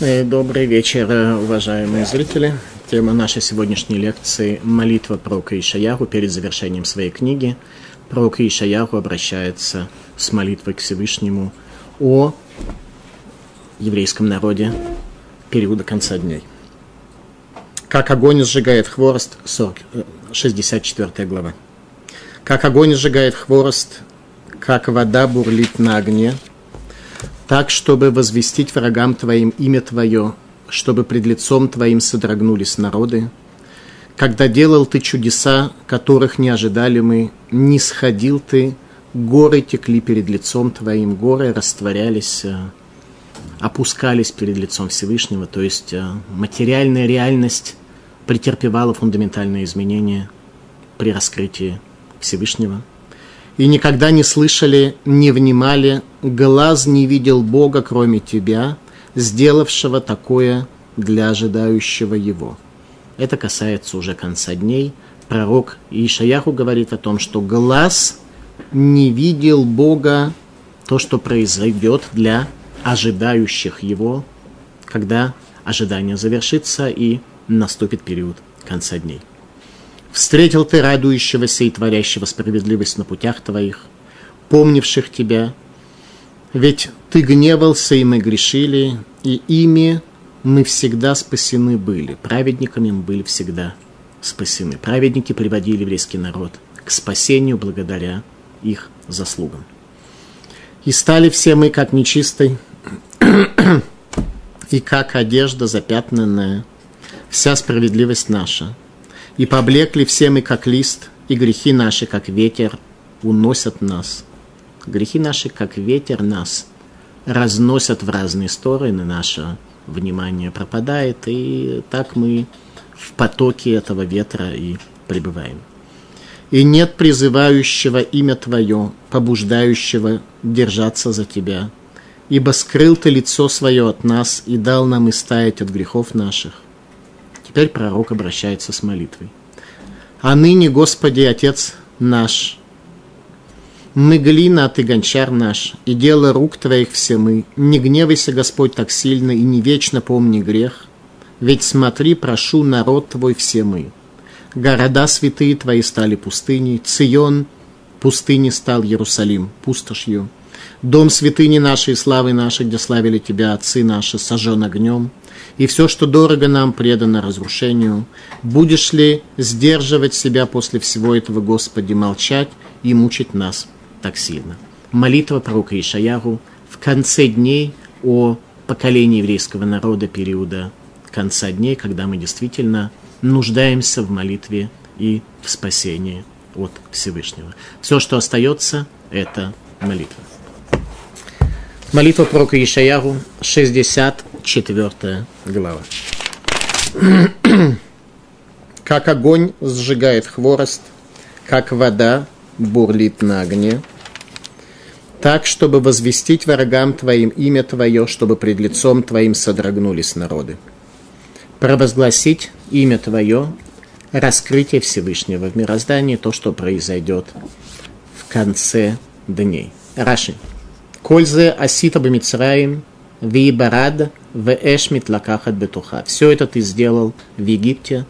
Добрый вечер, уважаемые зрители. Тема нашей сегодняшней лекции – молитва пророка Ишаяру перед завершением своей книги. Пророк Ишаяру обращается с молитвой к Всевышнему о еврейском народе периода конца дней. Как огонь сжигает хворост, 40, 64 э, глава. Как огонь сжигает хворост, как вода бурлит на огне – так, чтобы возвестить врагам Твоим имя Твое, чтобы пред лицом Твоим содрогнулись народы. Когда делал Ты чудеса, которых не ожидали мы, не сходил Ты, горы текли перед лицом Твоим, горы растворялись, э, опускались перед лицом Всевышнего, то есть э, материальная реальность претерпевала фундаментальные изменения при раскрытии Всевышнего – и никогда не слышали, не внимали, глаз не видел Бога, кроме тебя, сделавшего такое для ожидающего его. Это касается уже конца дней. Пророк Ишаяху говорит о том, что глаз не видел Бога, то, что произойдет для ожидающих его, когда ожидание завершится и наступит период конца дней. Встретил ты радующегося и творящего справедливость на путях твоих, помнивших тебя. Ведь ты гневался, и мы грешили, и ими мы всегда спасены были. Праведниками мы были всегда спасены. Праведники приводили еврейский народ к спасению благодаря их заслугам. И стали все мы как нечистый, и как одежда запятнанная, вся справедливость наша – и поблекли все мы, как лист, и грехи наши, как ветер, уносят нас. Грехи наши, как ветер, нас разносят в разные стороны, наше внимание пропадает, и так мы в потоке этого ветра и пребываем. И нет призывающего имя Твое, побуждающего держаться за Тебя, ибо скрыл Ты лицо свое от нас и дал нам истаять от грехов наших. Теперь пророк обращается с молитвой. «А ныне, Господи, Отец наш, мы глина, а ты гончар наш, и дело рук твоих все мы. Не гневайся, Господь, так сильно, и не вечно помни грех. Ведь смотри, прошу, народ твой все мы. Города святые твои стали пустыней, Цион пустыни стал Иерусалим, пустошью. Дом святыни нашей, славы нашей, где славили тебя отцы наши, сожжен огнем и все, что дорого нам, предано разрушению. Будешь ли сдерживать себя после всего этого, Господи, молчать и мучить нас так сильно? Молитва пророка Ишаяру в конце дней о поколении еврейского народа периода конца дней, когда мы действительно нуждаемся в молитве и в спасении от Всевышнего. Все, что остается, это молитва. Молитва пророка Ишаяру, 64 глава. как огонь сжигает хворост, как вода бурлит на огне, так, чтобы возвестить врагам Твоим имя Твое, чтобы пред лицом Твоим содрогнулись народы. Провозгласить имя Твое, раскрытие Всевышнего в мироздании, то, что произойдет в конце дней. Раши. Коль зе асита бамицраим, ви барад, в эшмит лакахат бетуха. Все это ты сделал в Египте,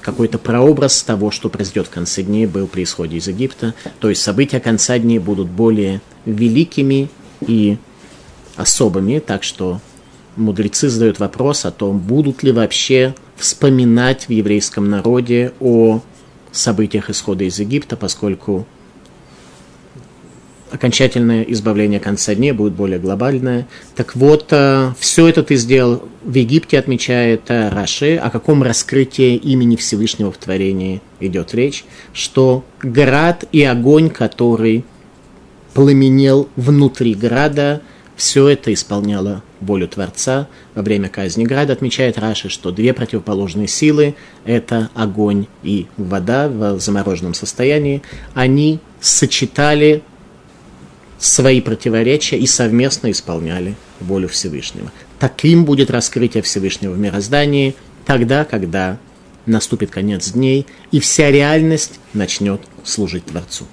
какой-то прообраз того, что произойдет в конце дней, был при исходе из Египта. То есть события конца дней будут более великими и особыми, так что мудрецы задают вопрос о том, будут ли вообще вспоминать в еврейском народе о событиях исхода из Египта, поскольку окончательное избавление конца дней будет более глобальное. Так вот, э, все это ты сделал в Египте, отмечает э, Раши, о каком раскрытии имени Всевышнего в творении идет речь, что град и огонь, который пламенел внутри града, все это исполняло волю Творца во время казни Града. Отмечает Раши, что две противоположные силы – это огонь и вода в замороженном состоянии. Они сочетали свои противоречия и совместно исполняли волю Всевышнего. Таким будет раскрытие Всевышнего в мироздании тогда, когда наступит конец дней, и вся реальность начнет служить Творцу.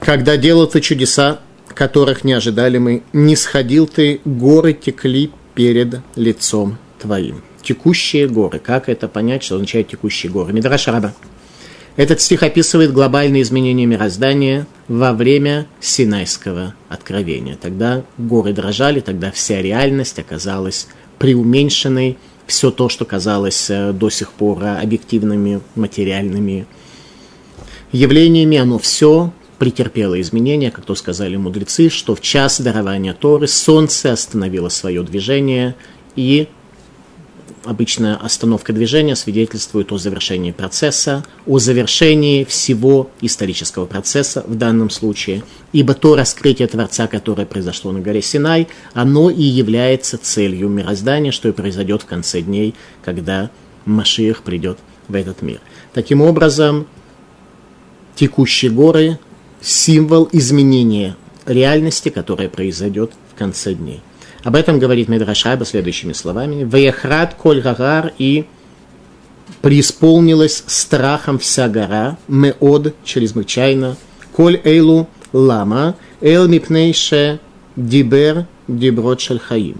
Когда делаются чудеса, которых не ожидали мы, не сходил ты, горы текли перед лицом твоим. Текущие горы. Как это понять, что означает текущие горы? Мидраш Раба. Этот стих описывает глобальные изменения мироздания во время Синайского откровения. Тогда горы дрожали, тогда вся реальность оказалась преуменьшенной, все то, что казалось э, до сих пор объективными материальными явлениями, оно все претерпело изменения, как то сказали мудрецы, что в час дарования Торы солнце остановило свое движение и обычная остановка движения свидетельствует о завершении процесса, о завершении всего исторического процесса в данном случае, ибо то раскрытие Творца, которое произошло на горе Синай, оно и является целью мироздания, что и произойдет в конце дней, когда Машиах придет в этот мир. Таким образом, текущие горы – символ изменения реальности, которая произойдет в конце дней. Об этом говорит Медрашаба следующими словами. «Ваяхрат коль гагар» и преисполнилась страхом вся гора, меод, чрезвычайно, коль эйлу лама, эл мипнейше дибер диброт шальхаим.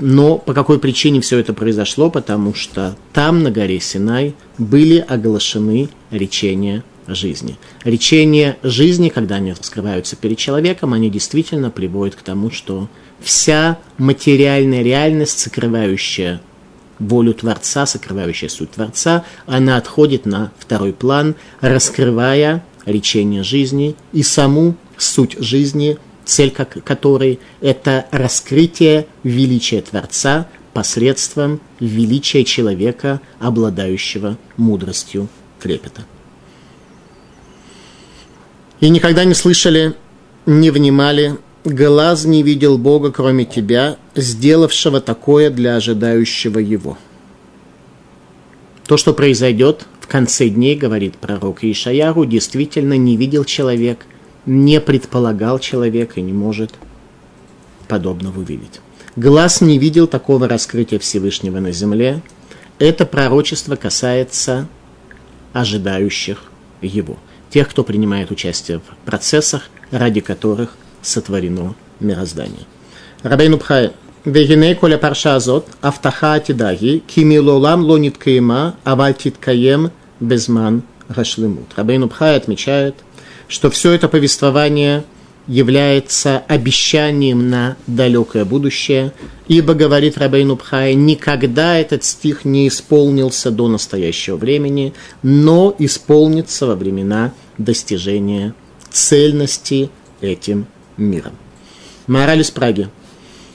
Но по какой причине все это произошло? Потому что там, на горе Синай, были оглашены речения жизни. Речения жизни, когда они раскрываются перед человеком, они действительно приводят к тому, что вся материальная реальность, сокрывающая волю Творца, сокрывающая суть Творца, она отходит на второй план, раскрывая речение жизни и саму суть жизни, цель которой – это раскрытие величия Творца посредством величия человека, обладающего мудростью трепета. И никогда не слышали, не внимали глаз не видел Бога, кроме тебя, сделавшего такое для ожидающего его. То, что произойдет в конце дней, говорит пророк Ишаяру, действительно не видел человек, не предполагал человек и не может подобного увидеть. Глаз не видел такого раскрытия Всевышнего на земле. Это пророчество касается ожидающих его, тех, кто принимает участие в процессах, ради которых сотворено мироздание. Рабейну Пхай, Вегине коля парша азот, автаха тидаги, кимилолам лонит каима, аваль титкаем безман рашлемут. Рабейну Пхай отмечает, что все это повествование является обещанием на далекое будущее, ибо, говорит Рабейну Пхай, никогда этот стих не исполнился до настоящего времени, но исполнится во времена достижения цельности этим миром. Мораль из Праги.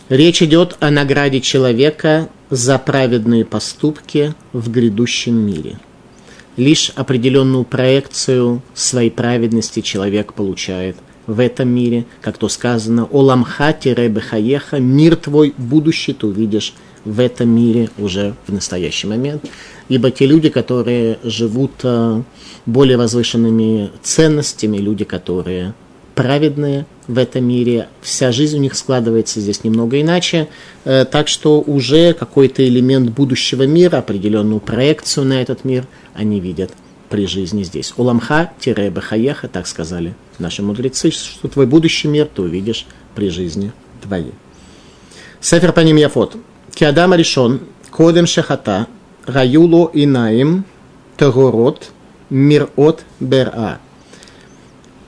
Речь идет о награде человека за праведные поступки в грядущем мире. Лишь определенную проекцию своей праведности человек получает в этом мире, как то сказано, «Оламха бехаеха» – «Мир твой будущий ты увидишь в этом мире уже в настоящий момент». Ибо те люди, которые живут э, более возвышенными ценностями, люди, которые праведные в этом мире, вся жизнь у них складывается здесь немного иначе, э, так что уже какой-то элемент будущего мира, определенную проекцию на этот мир они видят при жизни здесь. Уламха-бахаеха, так сказали наши мудрецы, что твой будущий мир ты увидишь при жизни твоей. Сефер по ним Яфот. Киадама решен, кодем шахата, раюло инаим, тагорот, мирот бера.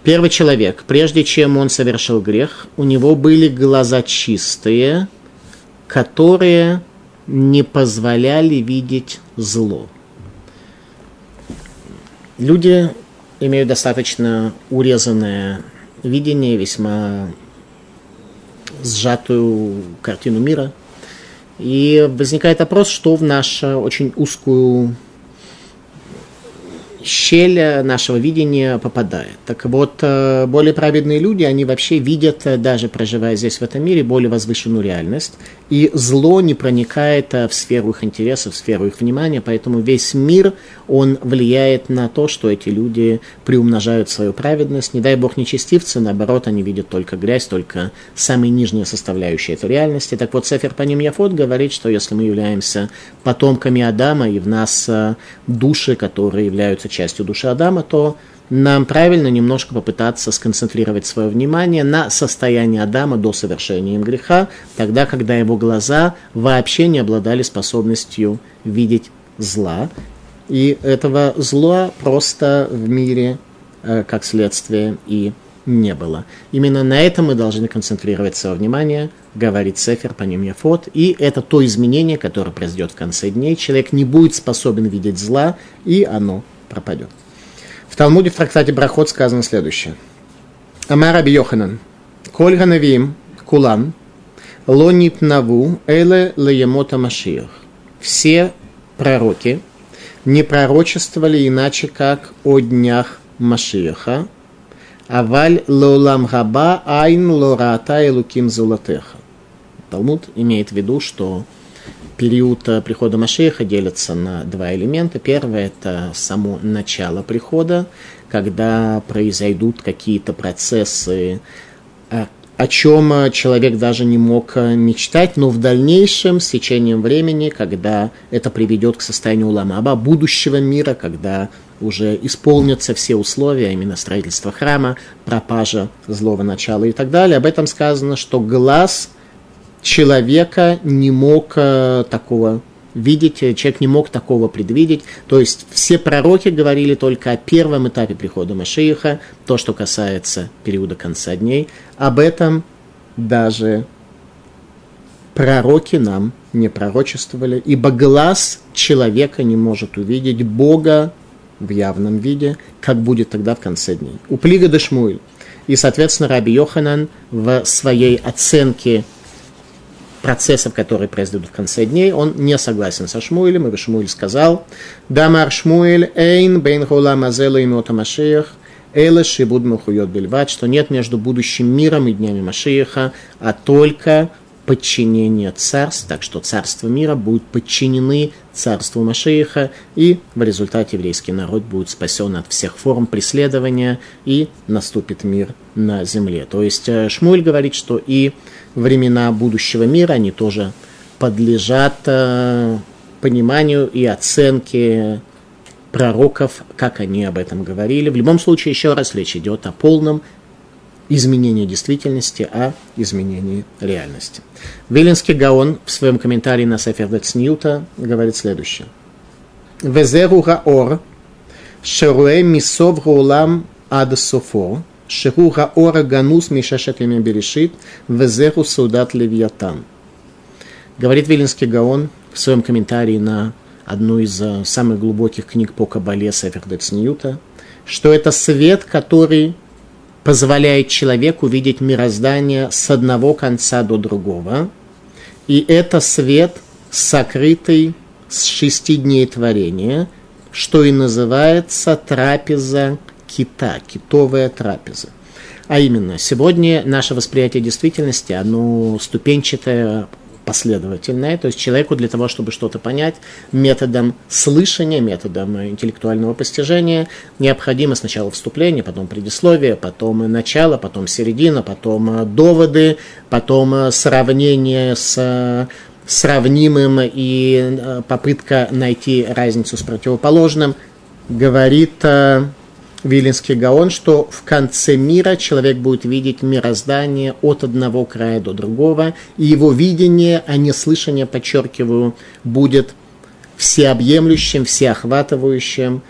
Первый человек, прежде чем он совершил грех, у него были глаза чистые, которые не позволяли видеть зло. Люди имеют достаточно урезанное видение, весьма сжатую картину мира. И возникает вопрос, что в нашу очень узкую щель нашего видения попадает. Так вот, э, более праведные люди, они вообще видят, э, даже проживая здесь в этом мире, более возвышенную реальность. И зло не проникает э, в сферу их интересов, в сферу их внимания, поэтому весь мир, он влияет на то, что эти люди приумножают свою праведность. Не дай бог нечестивцы, наоборот, они видят только грязь, только самые нижние составляющие этой реальности. Так вот, Сефер по ним Яфот говорит, что если мы являемся потомками Адама, и в нас души, которые являются частью души Адама, то нам правильно немножко попытаться сконцентрировать свое внимание на состоянии Адама до совершения им греха, тогда, когда его глаза вообще не обладали способностью видеть зла. И этого зла просто в мире, э, как следствие, и не было. Именно на этом мы должны концентрировать свое внимание, говорит Сефер по ним Яфот, и это то изменение, которое произойдет в конце дней. Человек не будет способен видеть зла, и оно пропадет. В Талмуде в трактате Брахот сказано следующее. Амар Раби Йоханан. Коль ганавим кулам лонит наву эле леемота машиях. Все пророки не пророчествовали иначе, как о днях Машиаха. Аваль лолам габа айн лората и луким зулатеха. Талмуд имеет в виду, что период э, прихода Машеха делится на два элемента. Первое – это само начало прихода, когда произойдут какие-то процессы, э, о чем э, человек даже не мог мечтать, но в дальнейшем, с течением времени, когда это приведет к состоянию уламаба, будущего мира, когда уже исполнятся все условия, именно строительство храма, пропажа злого начала и так далее. Об этом сказано, что глаз – человека не мог э, такого видеть, человек не мог такого предвидеть. То есть все пророки говорили только о первом этапе прихода Машииха, то, что касается периода конца дней. Об этом даже пророки нам не пророчествовали, ибо глаз человека не может увидеть Бога в явном виде, как будет тогда в конце дней. У Плига Дешмуэль. И, соответственно, Раби Йоханан в своей оценке процессов, которые произойдут в конце дней, он не согласен со Шмуэлем, и Шмуэль сказал, «Дамар Шмуэль эйн бейн хола мазела и Машиях, Эла Шибуд Мухуйот Бельват, что нет между будущим миром и днями Машиеха, а только подчинение царств, так что царство мира будут подчинены царству Машииха, и в результате еврейский народ будет спасен от всех форм преследования, и наступит мир на земле. То есть э, Шмуль говорит, что и времена будущего мира, они тоже подлежат э, пониманию и оценке пророков, как они об этом говорили. В любом случае, еще раз, речь идет о полном изменении действительности, а изменении реальности. Виленский Гаон в своем комментарии на Сефер Ньюта говорит следующее. Везеру гаор, шеруэ мисов гулам ад софо, Шехуха ора ганус мишешетами берешит, везеху судат левиатан. Говорит Вилинский Гаон в своем комментарии на одну из э, самых глубоких книг по Кабале Сефердец Ньюта, что это свет, который позволяет человеку видеть мироздание с одного конца до другого. И это свет, сокрытый с шести дней творения, что и называется трапеза кита, китовая трапеза. А именно, сегодня наше восприятие действительности, оно ступенчатое, последовательное, то есть человеку для того, чтобы что-то понять, методом слышания, методом интеллектуального постижения, необходимо сначала вступление, потом предисловие, потом начало, потом середина, потом доводы, потом сравнение с сравнимым и э, попытка найти разницу с противоположным, говорит э, Вилинский Гаон, что в конце мира человек будет видеть мироздание от одного края до другого, и его видение, а не слышание, подчеркиваю, будет всеобъемлющим, всеохватывающим.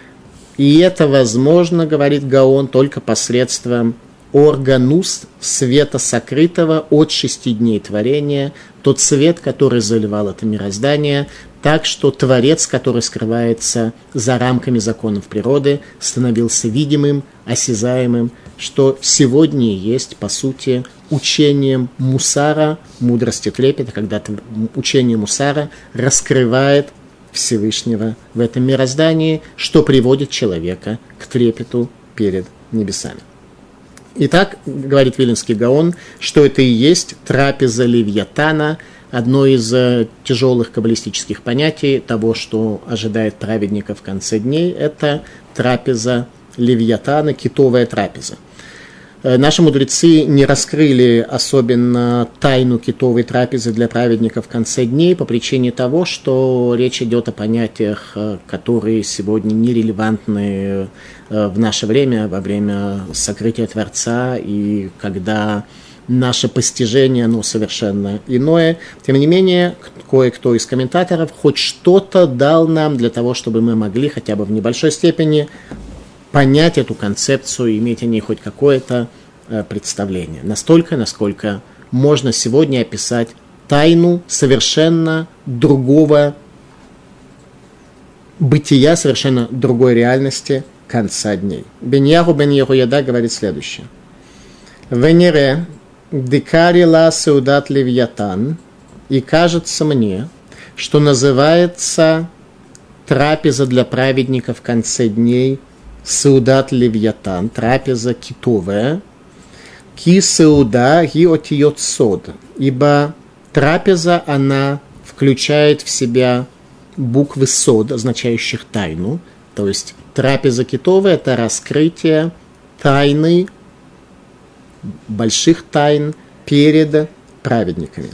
И это возможно, говорит Гаон, только посредством органус света сокрытого от шести дней творения, тот свет, который заливал это мироздание, так что Творец, который скрывается за рамками законов природы, становился видимым, осязаемым, что сегодня есть, по сути, учением Мусара, мудрости трепета, когда учение Мусара раскрывает Всевышнего в этом мироздании, что приводит человека к трепету перед небесами. Итак, говорит Виленский Гаон, что это и есть трапеза Левьятана – одно из э, тяжелых каббалистических понятий того, что ожидает праведника в конце дней, это трапеза Левьятана, китовая трапеза. Э, наши мудрецы не раскрыли особенно тайну китовой трапезы для праведников в конце дней по причине того, что речь идет о понятиях, э, которые сегодня нерелевантны в наше время, во время сокрытия Творца, и когда наше постижение, оно совершенно иное. Тем не менее, кое-кто из комментаторов хоть что-то дал нам для того, чтобы мы могли хотя бы в небольшой степени понять эту концепцию, иметь о ней хоть какое-то э, представление. Настолько, насколько можно сегодня описать тайну совершенно другого бытия, совершенно другой реальности конца дней. Беньяху бен Яда говорит следующее. Венере декарила сеудат левьятан, и кажется мне, что называется трапеза для праведников в конце дней – Сеудат Левьятан, трапеза китовая, ки сеуда гиотиот сод, ибо трапеза, она включает в себя буквы сод, означающих тайну, то есть трапеза китовая – это раскрытие тайны, больших тайн перед праведниками.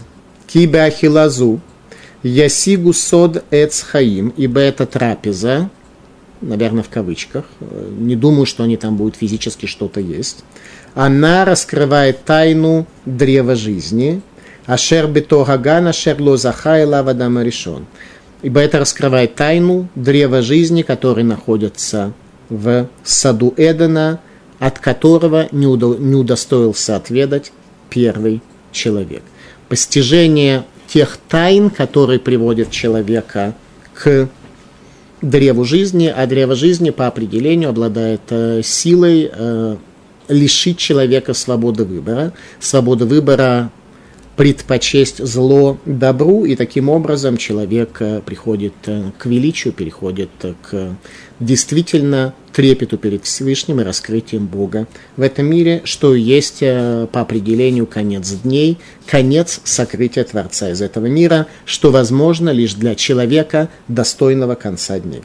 Кибе ахилазу, ясигу сод эцхаим, ибо это трапеза, наверное, в кавычках, не думаю, что они там будут физически что-то есть, она раскрывает тайну древа жизни, Ашер бетогаган, ашер лозахай лавадам решен. Ибо это раскрывает тайну древа жизни, который находится в саду Эдена, от которого не, удо, не удостоился отведать первый человек. Постижение тех тайн, которые приводят человека к древу жизни, а древо жизни по определению обладает э, силой э, лишить человека свободы выбора. Свобода выбора предпочесть зло добру, и таким образом человек э, приходит э, к величию, переходит к действительно трепету перед Всевышним и раскрытием Бога в этом мире, что есть э, по определению конец дней, конец сокрытия Творца из этого мира, что возможно лишь для человека, достойного конца дней.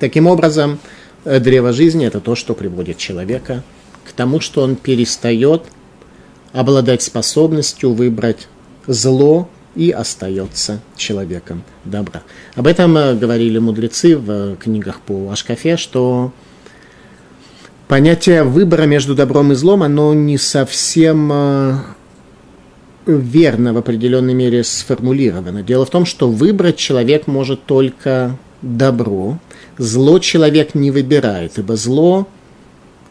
Таким образом, древо жизни – это то, что приводит человека к тому, что он перестает обладать способностью выбрать зло и остается человеком добра. Об этом э, говорили мудрецы в книгах по Ашкафе, что понятие выбора между добром и злом, оно не совсем э, верно в определенной мере сформулировано. Дело в том, что выбрать человек может только добро. Зло человек не выбирает, ибо зло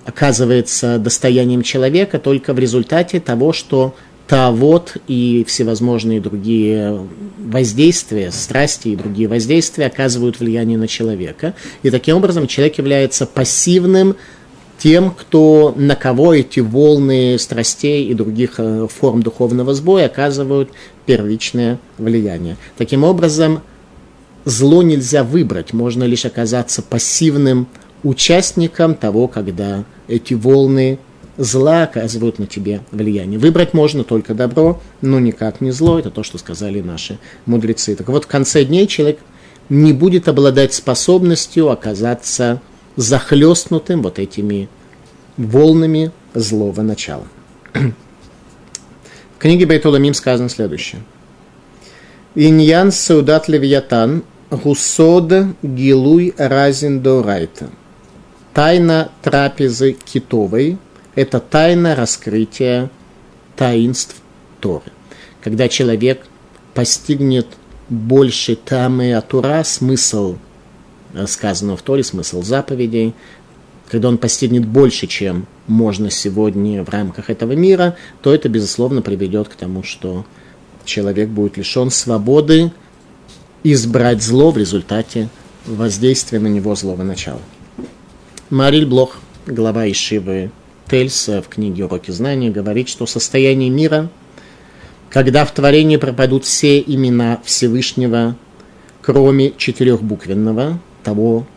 оказывается достоянием человека только в результате того, что тавод и всевозможные другие воздействия, страсти и другие воздействия оказывают влияние на человека. И таким образом человек является пассивным тем, кто, на кого эти волны страстей и других э, форм духовного сбоя оказывают первичное влияние. Таким образом, зло нельзя выбрать, можно лишь оказаться пассивным участником того, когда эти волны зла оказывают на тебе влияние. Выбрать можно только добро, но никак не зло. Это то, что сказали наши мудрецы. Так вот, в конце дней человек не будет обладать способностью оказаться захлестнутым вот этими волнами злого начала. В книге Бейтоламим сказано следующее. Иньян Саудат Левиатан Гусод Гилуй Разин Дорайта – Тайна трапезы китовой – это тайна раскрытия таинств Торы. Когда человек постигнет больше тамы Атура, смысл сказанного в Торе, смысл заповедей, когда он постигнет больше, чем можно сегодня в рамках этого мира, то это, безусловно, приведет к тому, что человек будет лишен свободы избрать зло в результате воздействия на него злого начала. Мариль Блох, глава Ишивы Тельса в книге «Уроки знаний», говорит, что состояние мира, когда в творении пропадут все имена Всевышнего, кроме четырехбуквенного, того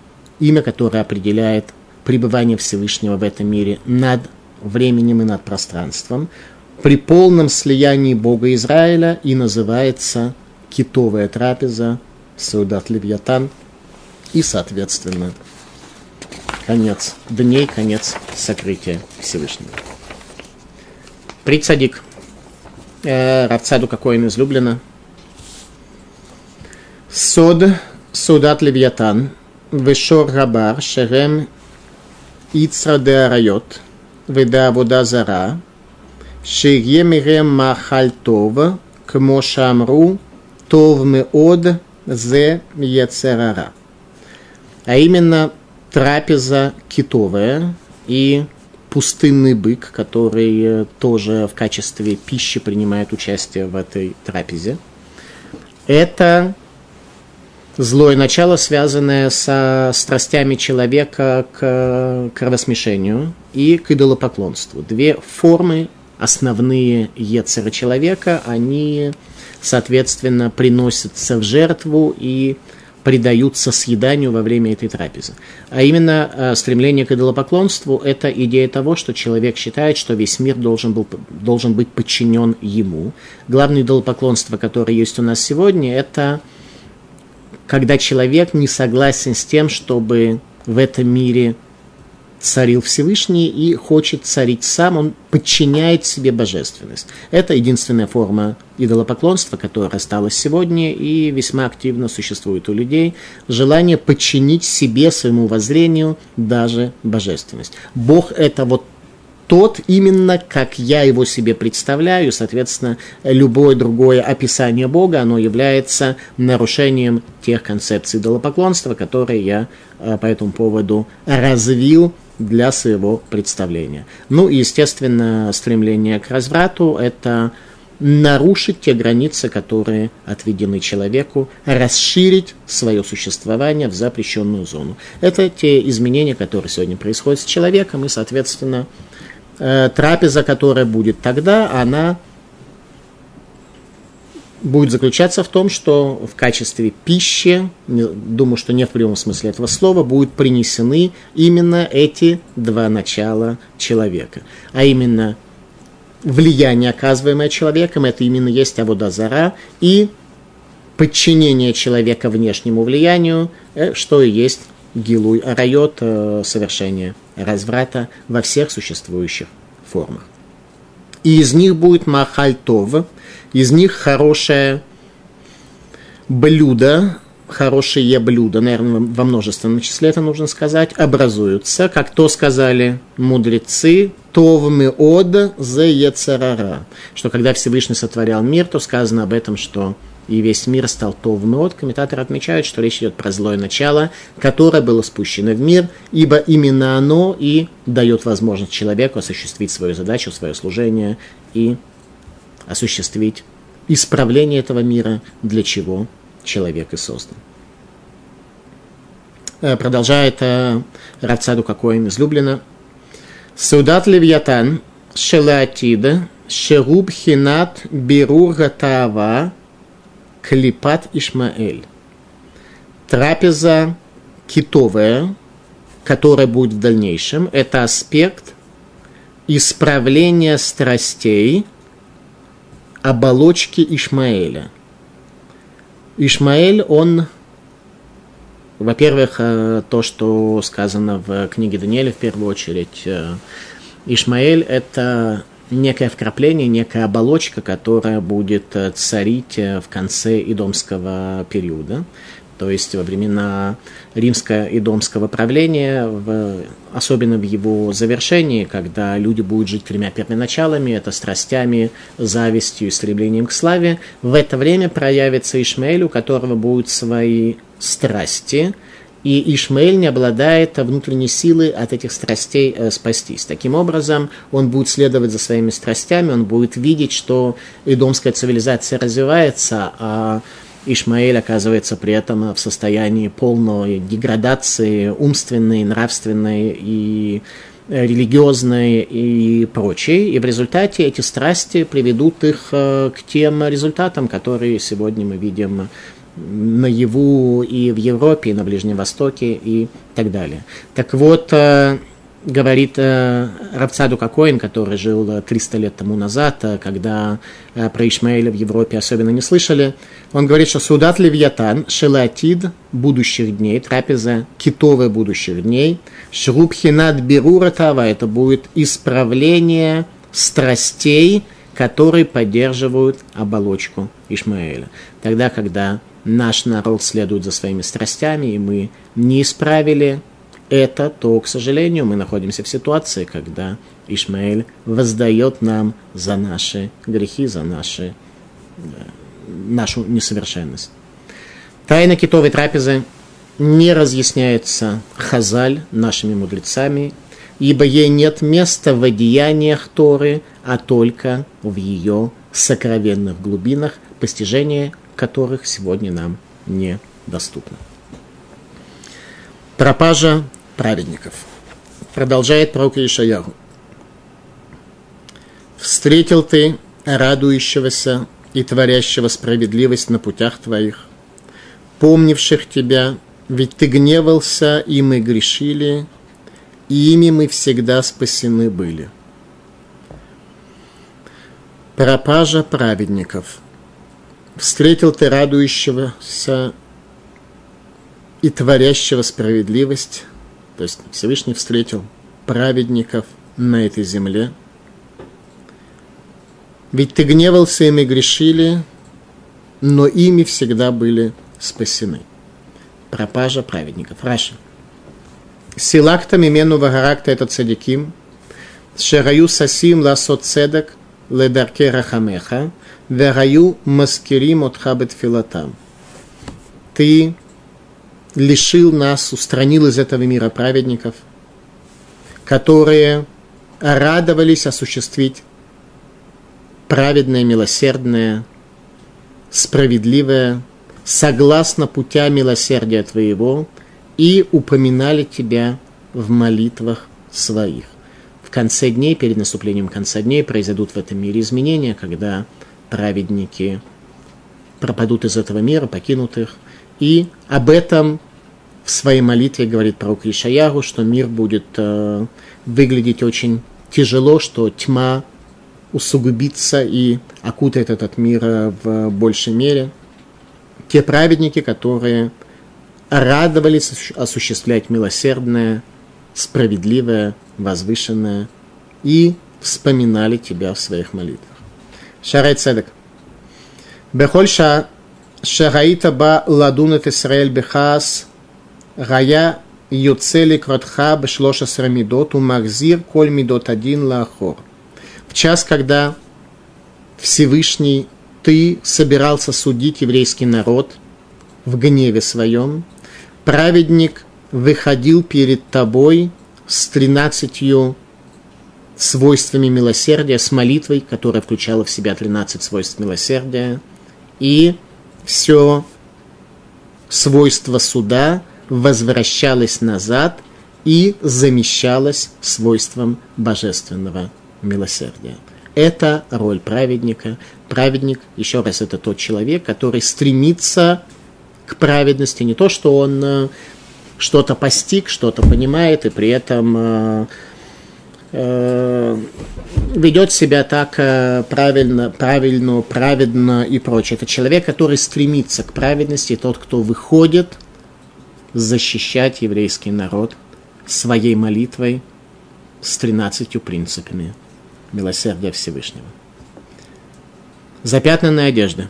имя, которое определяет пребывание Всевышнего в этом мире над временем и над пространством, при полном слиянии Бога Израиля и называется китовая трапеза, Саудат Левьятан, и, соответственно, конец дней, конец сокрытия Всевышнего. Прицадик. Э, какой им излюблено. Сод, судат левьятан, вешор рабар, шерем ицра де арайот, веда вода зара, ширье мирем махальтова, кмо шамру, тов меод, зе яцерара. А именно – трапеза китовая и пустынный бык, который тоже в качестве пищи принимает участие в этой трапезе. Это злое начало, связанное со страстями человека к кровосмешению и к идолопоклонству. Две формы основные ецера человека, они, соответственно, приносятся в жертву и предаются съеданию во время этой трапезы. А именно э, стремление к идолопоклонству – это идея того, что человек считает, что весь мир должен, был, должен быть подчинен ему. Главное идолопоклонство, которое есть у нас сегодня, это когда человек не согласен с тем, чтобы в этом мире царил Всевышний и хочет царить сам, он подчиняет себе божественность. Это единственная форма идолопоклонства, которая осталась сегодня и весьма активно существует у людей. Желание подчинить себе, своему воззрению, даже божественность. Бог – это вот тот именно, как я его себе представляю, соответственно, любое другое описание Бога, оно является нарушением тех концепций идолопоклонства, которые я э, по этому поводу развил для своего представления. Ну и, естественно, стремление к разврату – это нарушить те границы, которые отведены человеку, расширить свое существование в запрещенную зону. Это те изменения, которые сегодня происходят с человеком, и, соответственно, э, трапеза, которая будет тогда, она будет заключаться в том, что в качестве пищи, думаю, что не в прямом смысле этого слова, будут принесены именно эти два начала человека. А именно влияние, оказываемое человеком, это именно есть Аводазара, и подчинение человека внешнему влиянию, э, что и есть Гилуй Арайот, э, совершение разврата во всех существующих формах. И из них будет Махальтов, из них хорошее блюдо, хорошие блюда, наверное, во множественном числе это нужно сказать, образуются, как то сказали мудрецы, тов мы од за ецарара, что когда Всевышний сотворял мир, то сказано об этом, что и весь мир стал тов мод. Комментаторы отмечают, что речь идет про злое начало, которое было спущено в мир, ибо именно оно и дает возможность человеку осуществить свою задачу, свое служение и осуществить исправление этого мира, для чего человек и создан. Э, продолжает э, Равцаду Кокоин из Люблина. Судат Левьятан Шелатида Шеруб Хинат Бирур Таава Клипат Ишмаэль. Трапеза китовая, которая будет в дальнейшем, это аспект исправления страстей – оболочки Ишмаэля. Ишмаэль, он, во-первых, э, то, что сказано в книге Даниэля в первую очередь, э, Ишмаэль – это некое вкрапление, некая оболочка, которая будет э, царить в конце идомского периода то есть во времена римско-идомского правления, в, особенно в его завершении, когда люди будут жить тремя первоначалами, это страстями, завистью и стремлением к славе, в это время проявится Ишмаэль, у которого будут свои страсти, и Ишмаэль не обладает внутренней силой от этих страстей э, спастись. Таким образом, он будет следовать за своими страстями, он будет видеть, что идомская цивилизация развивается, а Ишмаэль оказывается при этом в состоянии полной деградации умственной, нравственной и религиозной и прочей. И в результате эти страсти приведут их э, к тем результатам, которые сегодня мы видим наяву и в Европе, и на Ближнем Востоке и так далее. Так вот, э, говорит э, Равцаду Кокоин, который жил 300 лет тому назад, э, когда э, про Ишмаэля в Европе особенно не слышали. Он говорит, что Судат Левиатан, Шелатид будущих дней, трапеза китовая будущих дней, Шрубхинат Бирура Тава, это будет исправление страстей, которые поддерживают оболочку Ишмаэля. Тогда, когда наш народ следует за своими страстями, и мы не исправили это, то, к сожалению, мы находимся в ситуации, когда Ишмаэль воздает нам за наши грехи, за наши, э, нашу несовершенность. Тайна китовой трапезы не разъясняется хазаль нашими мудрецами, ибо ей нет места в одеяниях Торы, а только в ее сокровенных глубинах, постижение которых сегодня нам недоступно. Пропажа праведников. Продолжает пророк Ишаяху. «Встретил ты радующегося и творящего справедливость на путях твоих, помнивших тебя, ведь ты гневался, и мы грешили, и ими мы всегда спасены были». Пропажа праведников. Встретил ты радующегося и творящего справедливость, то есть Всевышний встретил праведников на этой земле. Ведь ты гневался, и мы грешили, но ими всегда были спасены. Пропажа праведников. Раша. Силакта мимену вагаракта это цадиким, шераю сасим ласот цедек – ледарке рахамеха, вераю маскирим от хабет филатам. Ты лишил нас, устранил из этого мира праведников, которые радовались осуществить праведное, милосердное, справедливое, согласно путя милосердия Твоего, и упоминали Тебя в молитвах своих в конце дней, перед наступлением конца дней, произойдут в этом мире изменения, когда праведники пропадут из этого мира, покинут их. И об этом в своей молитве говорит пророк Ишаяру, что мир будет э, выглядеть очень тяжело, что тьма усугубится и окутает этот мир э, в большей мере. Те праведники, которые радовались осуществлять милосердное, справедливое, возвышенное, и вспоминали тебя в своих молитвах. Шарай Цедек. Бехольша шараита ба ладунет Исраэль бехас гая юцели кротха бешлоша срамидот у махзир коль мидот один лахор. В час, когда Всевышний ты собирался судить еврейский народ в гневе своем, праведник выходил перед тобой с тринадцатью свойствами милосердия, с молитвой, которая включала в себя 13 свойств милосердия, и все свойство суда возвращалось назад и замещалось свойством божественного милосердия. Это роль праведника. Праведник, еще раз, это тот человек, который стремится к праведности. Не то, что он э, что-то постиг, что-то понимает, и при этом э, э, ведет себя так правильно, правильно, праведно и прочее. Это человек, который стремится к праведности, тот, кто выходит защищать еврейский народ своей молитвой с тринадцатью принципами милосердия Всевышнего. Запятнанная одежда.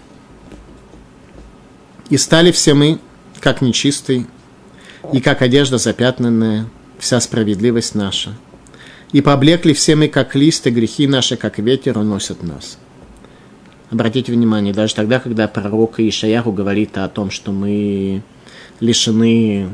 И стали все мы, как нечистый, и как одежда запятнанная, вся справедливость наша. И поблекли все мы, как листы, грехи наши, как ветер, уносят нас. Обратите внимание, даже тогда, когда пророк Ишаяху говорит о том, что мы лишены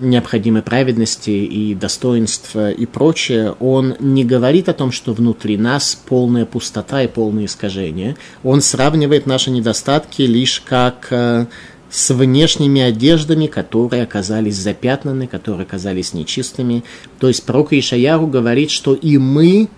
необходимой праведности и достоинства и прочее, он не говорит о том, что внутри нас полная пустота и полное искажение. Он сравнивает наши недостатки лишь как э, с внешними одеждами, которые оказались запятнаны, которые оказались нечистыми. То есть пророк Ишаяру говорит, что и мы,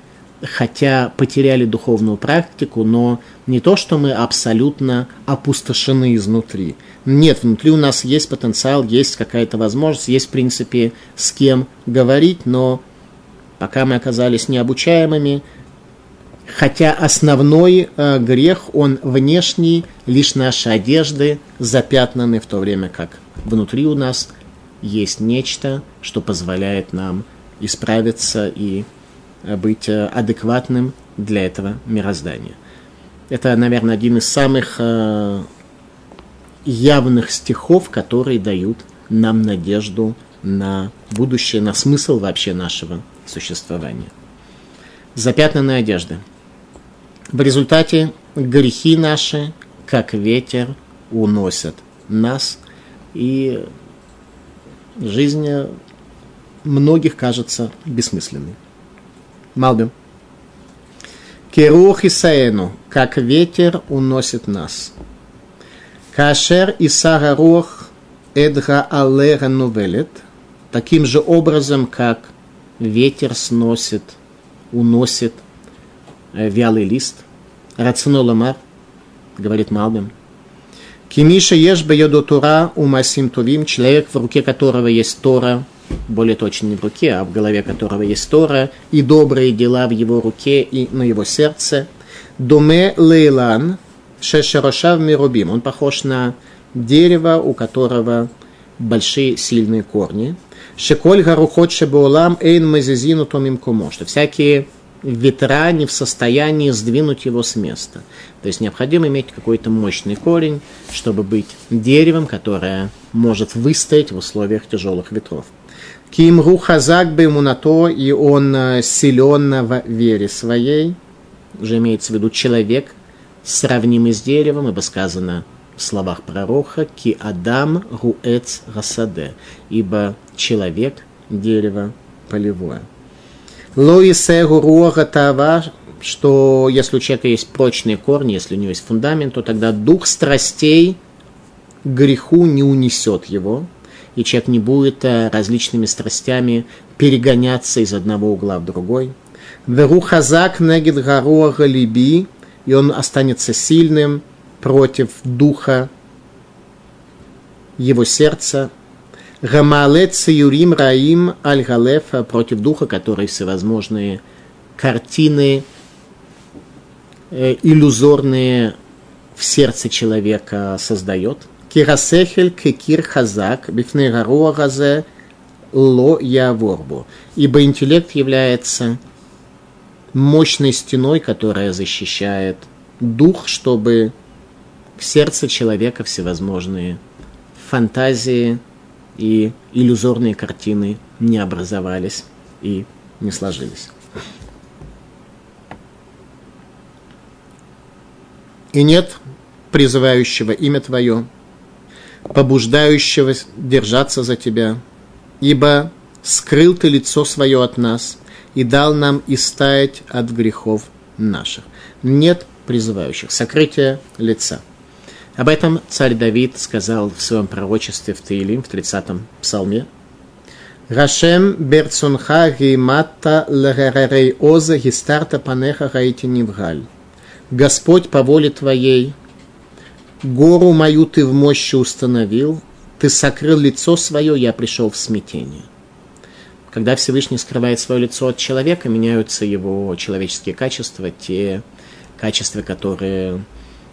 хотя потеряли духовную практику, но не то, что мы абсолютно опустошены изнутри. Нет, внутри у нас есть потенциал, есть какая-то возможность, есть в принципе с кем говорить, но пока мы оказались необучаемыми, хотя основной э, грех, он внешний, лишь наши одежды запятнаны, в то время как внутри у нас есть нечто, что позволяет нам исправиться и быть адекватным для этого мироздания. Это, наверное, один из самых явных стихов, которые дают нам надежду на будущее, на смысл вообще нашего существования. Запятнанная одежда. В результате грехи наши, как ветер, уносят нас, и жизнь многих кажется бессмысленной. Малбим. Керух Исаэну, как ветер уносит нас. Кашер и Сара Рух Эдга Алера Нувелет, таким же образом, как ветер сносит, уносит э, вялый лист. Рациноламар, говорит Малбим. Кимиша ешь бьеду Тура у Масим Тувим, человек, в руке которого есть Тора, более точно не в руке, а в голове которого есть Тора, и добрые дела в его руке и на его сердце. Думе Лейлан, Шешарошав Мирубим. Он похож на дерево, у которого большие сильные корни. Шеколь гарухот шебеулам эйн мазизину томим кумо. Что всякие ветра не в состоянии сдвинуть его с места. То есть необходимо иметь какой-то мощный корень, чтобы быть деревом, которое может выстоять в условиях тяжелых ветров. Кимру хазак бы ему на то, и он э, силен в вере своей, уже имеется в виду человек, сравнимый с деревом, ибо сказано в словах пророка «Ки Адам руэц расаде», ибо человек – дерево полевое. Лоисегу руага тава, что если у человека есть прочные корни, если у него есть фундамент, то тогда дух страстей греху не унесет его, и человек не будет э, различными страстями перегоняться из одного угла в другой. Веру хазак негид гаруага либи – и он останется сильным против духа его сердца. Гамалет Юрим Раим Аль Галефа против духа, который всевозможные картины э, иллюзорные в сердце человека создает. Кирасехель кекир хазак бифней газе ло яворбу. Ибо интеллект является мощной стеной, которая защищает дух, чтобы в сердце человека всевозможные фантазии и иллюзорные картины не образовались и не сложились. И нет призывающего имя Твое, побуждающего держаться за Тебя, ибо скрыл Ты лицо свое от нас – и дал нам истаять от грехов наших. Нет призывающих, сокрытие лица. Об этом царь Давид сказал в своем пророчестве в Таилим, в 30-м псалме. Рашем берцунха геймата леререй оза гистарта панеха гаити нивгаль. Господь по воле Твоей, гору мою Ты в мощи установил, Ты сокрыл лицо свое, я пришел в смятение. Когда Всевышний скрывает свое лицо от человека, меняются его человеческие качества, те качества, которые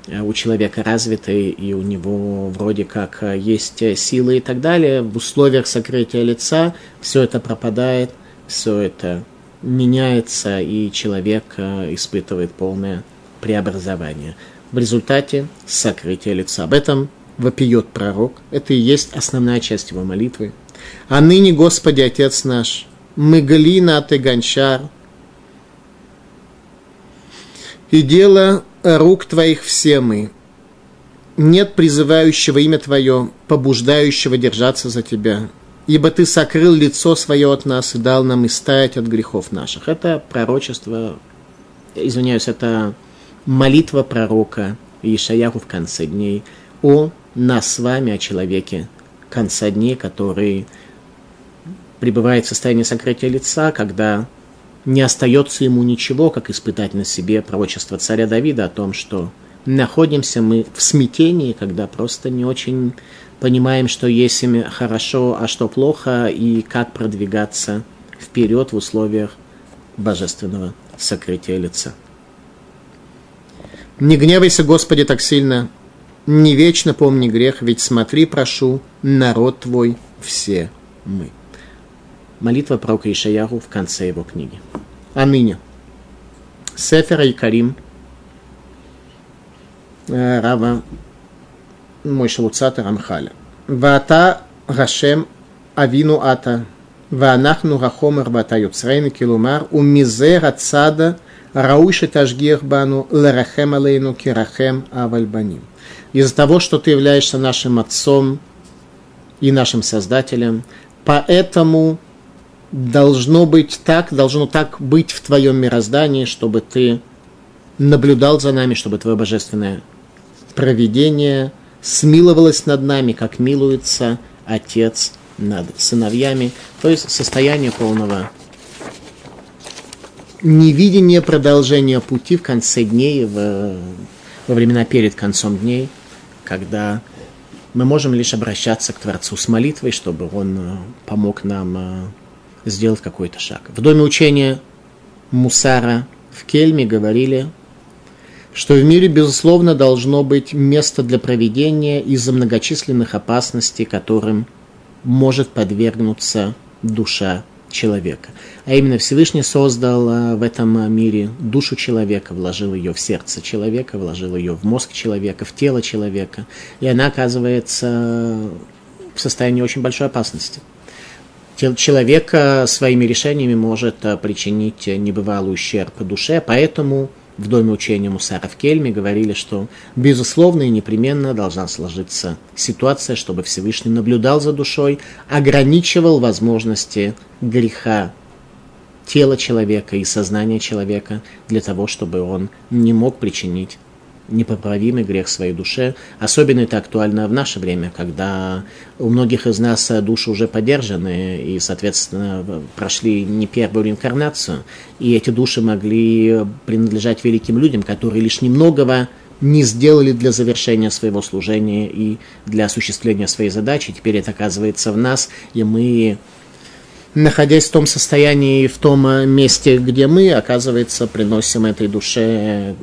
э, у человека развиты, и у него вроде как э, есть силы и так далее. В условиях сокрытия лица все это пропадает, все это меняется, и человек э, испытывает полное преобразование. В результате сокрытия лица. Об этом вопиет пророк. Это и есть основная часть его молитвы. А ныне, Господи, Отец наш, мы глина, ты гончар, и дело рук Твоих все мы. Нет призывающего имя Твое, побуждающего держаться за Тебя, ибо Ты сокрыл лицо свое от нас и дал нам истаять от грехов наших. Это пророчество, извиняюсь, это молитва пророка Ишаяху в конце дней о нас с вами, о человеке конца дней, который пребывает в состоянии сокрытия лица, когда не остается ему ничего, как испытать на себе пророчество царя Давида о том, что находимся мы в смятении, когда просто не очень понимаем, что есть им хорошо, а что плохо, и как продвигаться вперед в условиях божественного сокрытия лица. Не гневайся, Господи, так сильно, не вечно помни грех, ведь смотри, прошу, народ твой все мы. Молитва пророка Ишаяру в конце его книги. а ныне. Сефера и Карим э, Рава Мойша Луцата Рамхаля. Вата Гашем Авину Ата ואנחנו החומר ואתה יוצרנו, כלומר, ומזה הצד Рауши ташгех бану лерахем алейну кирахем авальбаним. Из-за того, что ты являешься нашим отцом и нашим создателем, поэтому должно быть так, должно так быть в твоем мироздании, чтобы ты наблюдал за нами, чтобы твое божественное провидение смиловалось над нами, как милуется Отец над сыновьями, то есть состояние полного невидения продолжения пути в конце дней, в, во времена перед концом дней, когда мы можем лишь обращаться к Творцу с молитвой, чтобы Он э, помог нам э, сделать какой-то шаг. В доме учения Мусара в Кельме говорили, что в мире, безусловно, должно быть место для проведения из-за многочисленных опасностей, которым может подвергнуться душа человека. А именно Всевышний создал э, в этом мире душу человека, вложил ее в сердце человека, вложил ее в мозг человека, в тело человека. И она оказывается в состоянии очень большой опасности. Человек своими решениями может э, причинить небывалый ущерб душе, поэтому в доме учения Мусара в Кельме говорили, что безусловно и непременно должна сложиться ситуация, чтобы Всевышний наблюдал за душой, ограничивал возможности греха тела человека и сознания человека для того, чтобы он не мог причинить непоправимый грех своей душе. Особенно это актуально в наше время, когда у многих из нас души уже поддержаны и, соответственно, прошли не первую реинкарнацию. И эти души могли принадлежать великим людям, которые лишь немногого не сделали для завершения своего служения и для осуществления своей задачи. Теперь это оказывается в нас, и мы находясь в том состоянии, в том месте, где мы, оказывается, приносим этой душе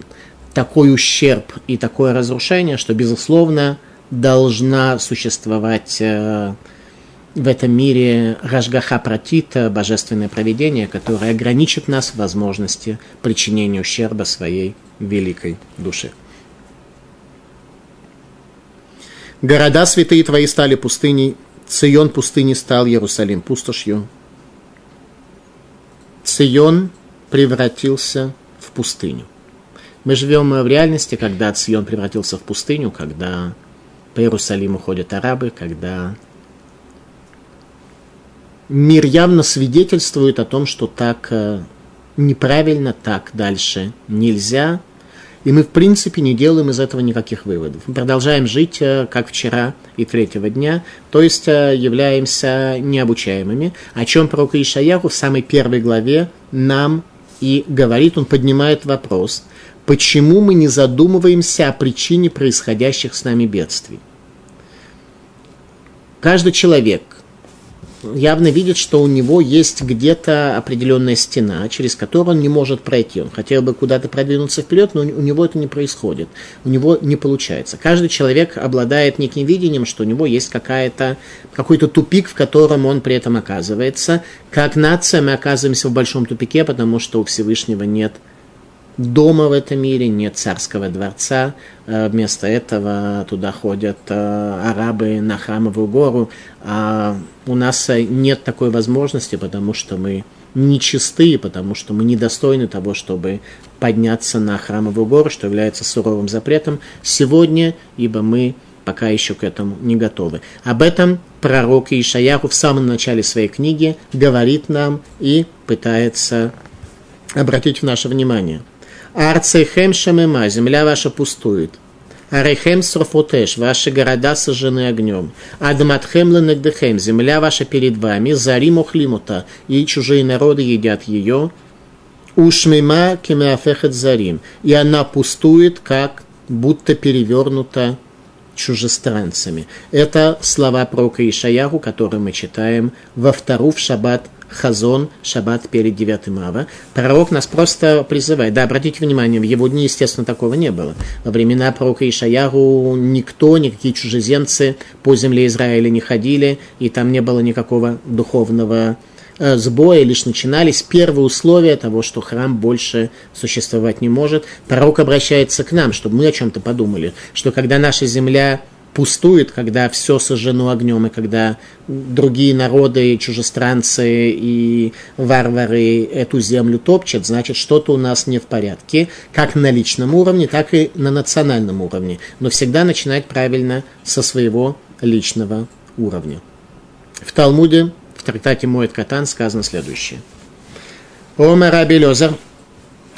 такой ущерб и такое разрушение, что, безусловно, должна существовать э, в этом мире Рашгаха Пратита, божественное проведение, которое ограничит нас в возможности причинения ущерба своей великой душе. Города святые твои стали пустыней, Цион пустыни стал Иерусалим пустошью. Цион превратился в пустыню. Мы живем в реальности, когда Цион превратился в пустыню, когда по Иерусалиму ходят арабы, когда мир явно свидетельствует о том, что так э, неправильно, так дальше нельзя. И мы, в принципе, не делаем из этого никаких выводов. Мы продолжаем жить, э, как вчера и третьего дня, то есть э, являемся необучаемыми, о чем пророк Ишаяху в самой первой главе нам и говорит, он поднимает вопрос – почему мы не задумываемся о причине происходящих с нами бедствий. Каждый человек явно видит, что у него есть где-то определенная стена, через которую он не может пройти. Он хотел бы куда-то продвинуться вперед, но у него это не происходит. У него не получается. Каждый человек обладает неким видением, что у него есть какая-то, какой-то тупик, в котором он при этом оказывается. Как нация мы оказываемся в большом тупике, потому что у Всевышнего нет дома в этом мире, нет царского дворца. Э, вместо этого туда ходят э, арабы на храмовую гору. А у нас нет такой возможности, потому что мы нечистые, потому что мы недостойны того, чтобы подняться на храмовую гору, что является суровым запретом сегодня, ибо мы пока еще к этому не готовы. Об этом пророк Ишаяху в самом начале своей книги говорит нам и пытается обратить в наше внимание – Арцехем шамема, земля ваша пустует. Арехем срофотеш, ваши города сожжены огнем. Адматхем ленагдехем, земля ваша перед вами, зарим охлимута, и чужие народы едят ее. Ушмима кемеафехет зарим, и она пустует, как будто перевернута чужестранцами. Это слова пророка Ишаяху, которые мы читаем во вторую в шаббат Хазон, Шаббат перед 9 Ава. Пророк нас просто призывает. Да, обратите внимание, в его дни, естественно, такого не было. Во времена пророка Ишаяру никто, никакие чужеземцы по земле Израиля не ходили, и там не было никакого духовного э, сбоя лишь начинались, первые условия того, что храм больше существовать не может, пророк обращается к нам, чтобы мы о чем-то подумали, что когда наша земля пустует, когда все сожжено огнем, и когда другие народы, чужестранцы и варвары эту землю топчат, значит, что-то у нас не в порядке, как на личном уровне, так и на национальном уровне. Но всегда начинать правильно со своего личного уровня. В Талмуде, в трактате Моет Катан сказано следующее. Омер Раби Лезер,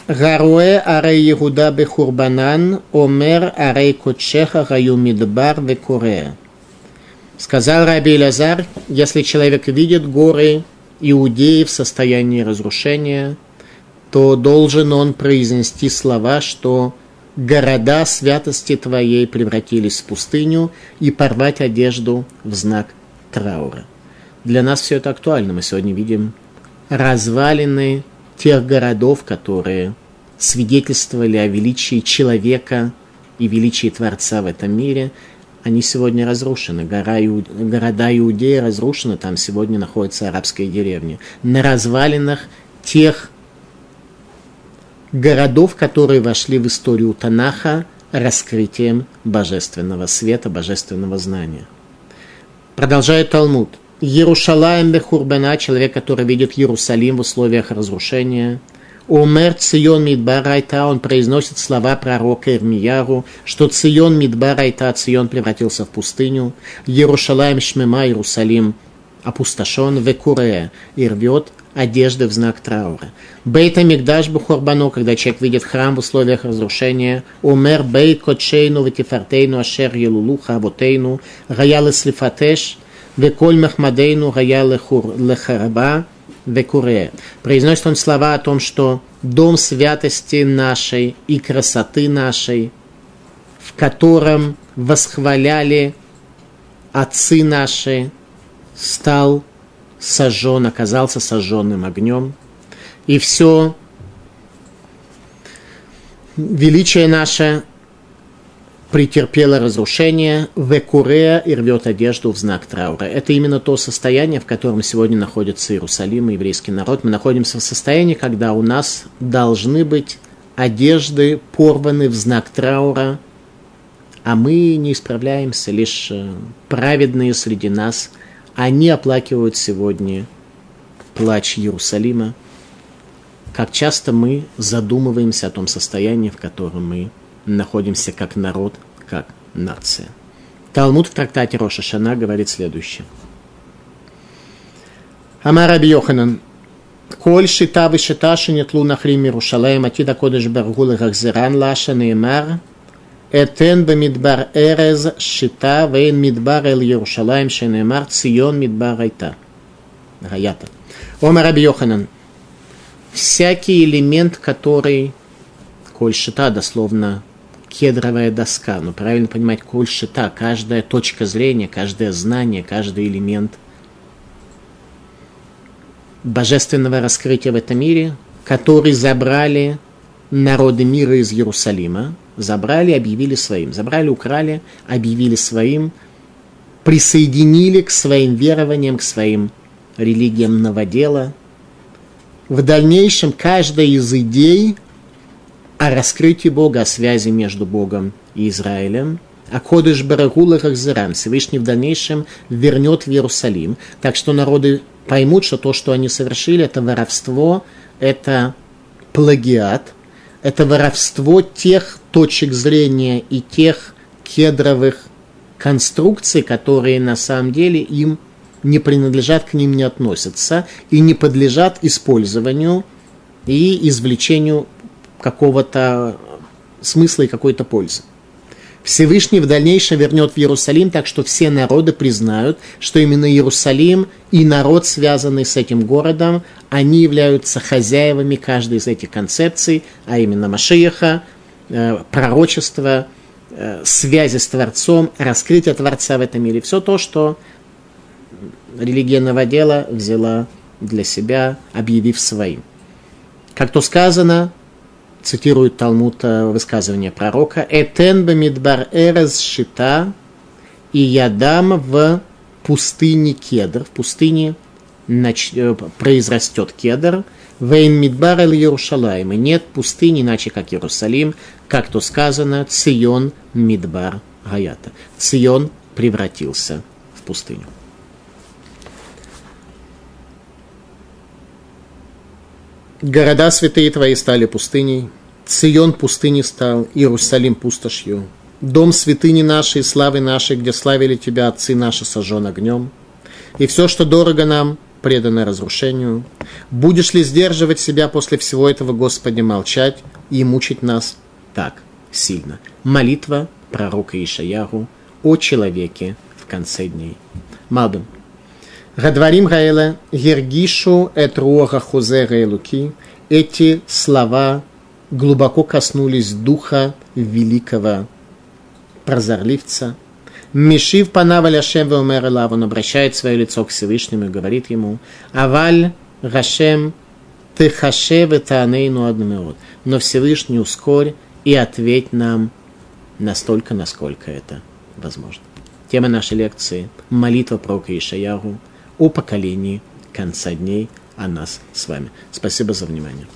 Гаруэ арей Иуда бехурбанан, омер арей кочеха гаю мидбар векурея. Сказал Раби Лазар, если человек видит горы Иудеи в состоянии разрушения, то должен он произнести слова, что города святости твоей превратились в пустыню и порвать одежду в знак траура. Для нас все это актуально. Мы сегодня видим развалины тех городов, которые свидетельствовали о величии человека и величии Творца в этом мире, они сегодня разрушены. Гора Иуд... Города Иудеи разрушены, там сегодня находятся арабские деревни. На развалинах тех городов, которые вошли в историю Танаха раскрытием божественного света, божественного знания. Продолжает Талмуд. Иерушалаем бехурбана, человек, который видит Иерусалим в условиях разрушения. Умер Цион Мидбарайта, он произносит слова пророка Ирмияру, что Цион Мидбарайта, Цион превратился в пустыню. Иерушалаем Шмема, Иерусалим опустошен, Векуре, и рвет одежды в знак траура. Бейта Мигдаш Бухорбану, когда человек видит храм в условиях разрушения, умер бейт кочейну ветифартейну ашер елулуха авотейну, гаял слифатеш, веколь махмадейну гаял лехараба, векуре. Произносит он слова о том, что дом святости нашей и красоты нашей, в котором восхваляли отцы наши, стал сожжен, оказался сожженным огнем. И все величие наше претерпело разрушение, векурея и рвет одежду в знак траура. Это именно то состояние, в котором сегодня находится Иерусалим и еврейский народ. Мы находимся в состоянии, когда у нас должны быть одежды порваны в знак траура, а мы не исправляемся, лишь э, праведные среди нас – они оплакивают сегодня плач Иерусалима. Как часто мы задумываемся о том состоянии, в котором мы находимся как народ, как нация. Талмуд в трактате Роша Шана говорит следующее. Амар Йоханан, Коль шита вышита шенетлу нахрим Иерушалаем, атида кодыш баргулы гахзеран лаша неймар, Этен бамидбар эрез шита вейн мидбар эл Иерушалаем шенеймар цион мидбар айта. Гаята. Омар Раби Йоханан, всякий элемент, который, коль шита, дословно кедровая доска, но правильно понимать, коль шита, каждая точка зрения, каждое знание, каждый элемент божественного раскрытия в этом мире, который забрали народы мира из Иерусалима, забрали, объявили своим. Забрали, украли, объявили своим, присоединили к своим верованиям, к своим религиям новодела. В дальнейшем каждая из идей о раскрытии Бога, о связи между Богом и Израилем, а Кодыш Барагула Хахзиран Всевышний в дальнейшем вернет в Иерусалим. Так что народы поймут, что то, что они совершили, это воровство, это плагиат – это воровство тех точек зрения и тех кедровых конструкций, которые на самом деле им не принадлежат, к ним не относятся и не подлежат использованию и извлечению какого-то смысла и какой-то пользы. Всевышний в дальнейшем вернет в Иерусалим, так что все народы признают, что именно Иерусалим и народ, связанный с этим городом, они являются хозяевами каждой из этих концепций, а именно Машиеха, э, пророчество, э, связи с Творцом, раскрытие Творца в этом мире. Все то, что религия новодела взяла для себя, объявив своим. Как то сказано, цитирует Талмуд э, высказывание пророка, «Этен бамидбар эрез шита, и я дам в пустыне кедр, в пустыне нач... Э, произрастет кедр, Вейн Мидбар эль Иерушалаем, и нет пустыни, иначе как Иерусалим, как то сказано, Цион Мидбар Гаята. Цион превратился в пустыню. Города святые твои стали пустыней, Цион пустыней стал, Иерусалим пустошью. Дом святыни нашей, славы нашей, где славили тебя отцы наши, сожжен огнем. И все, что дорого нам, предано разрушению. Будешь ли сдерживать себя после всего этого, Господи, молчать и мучить нас так сильно? Молитва пророка Ишаяру о человеке в конце дней. Малбим. Гадварим Гаэла, Ергишу эт руаха луки. Эти слова глубоко коснулись духа великого прозорливца. Мишив панава ляшем веомер он обращает свое лицо к Всевышнему и говорит ему, Аваль Рашем ты хашев это анейну адмеот. Но Всевышний ускорь и ответь нам настолько, насколько это возможно. Тема нашей лекции – молитва про Ишаяру – о поколении конца дней, о нас с вами. Спасибо за внимание.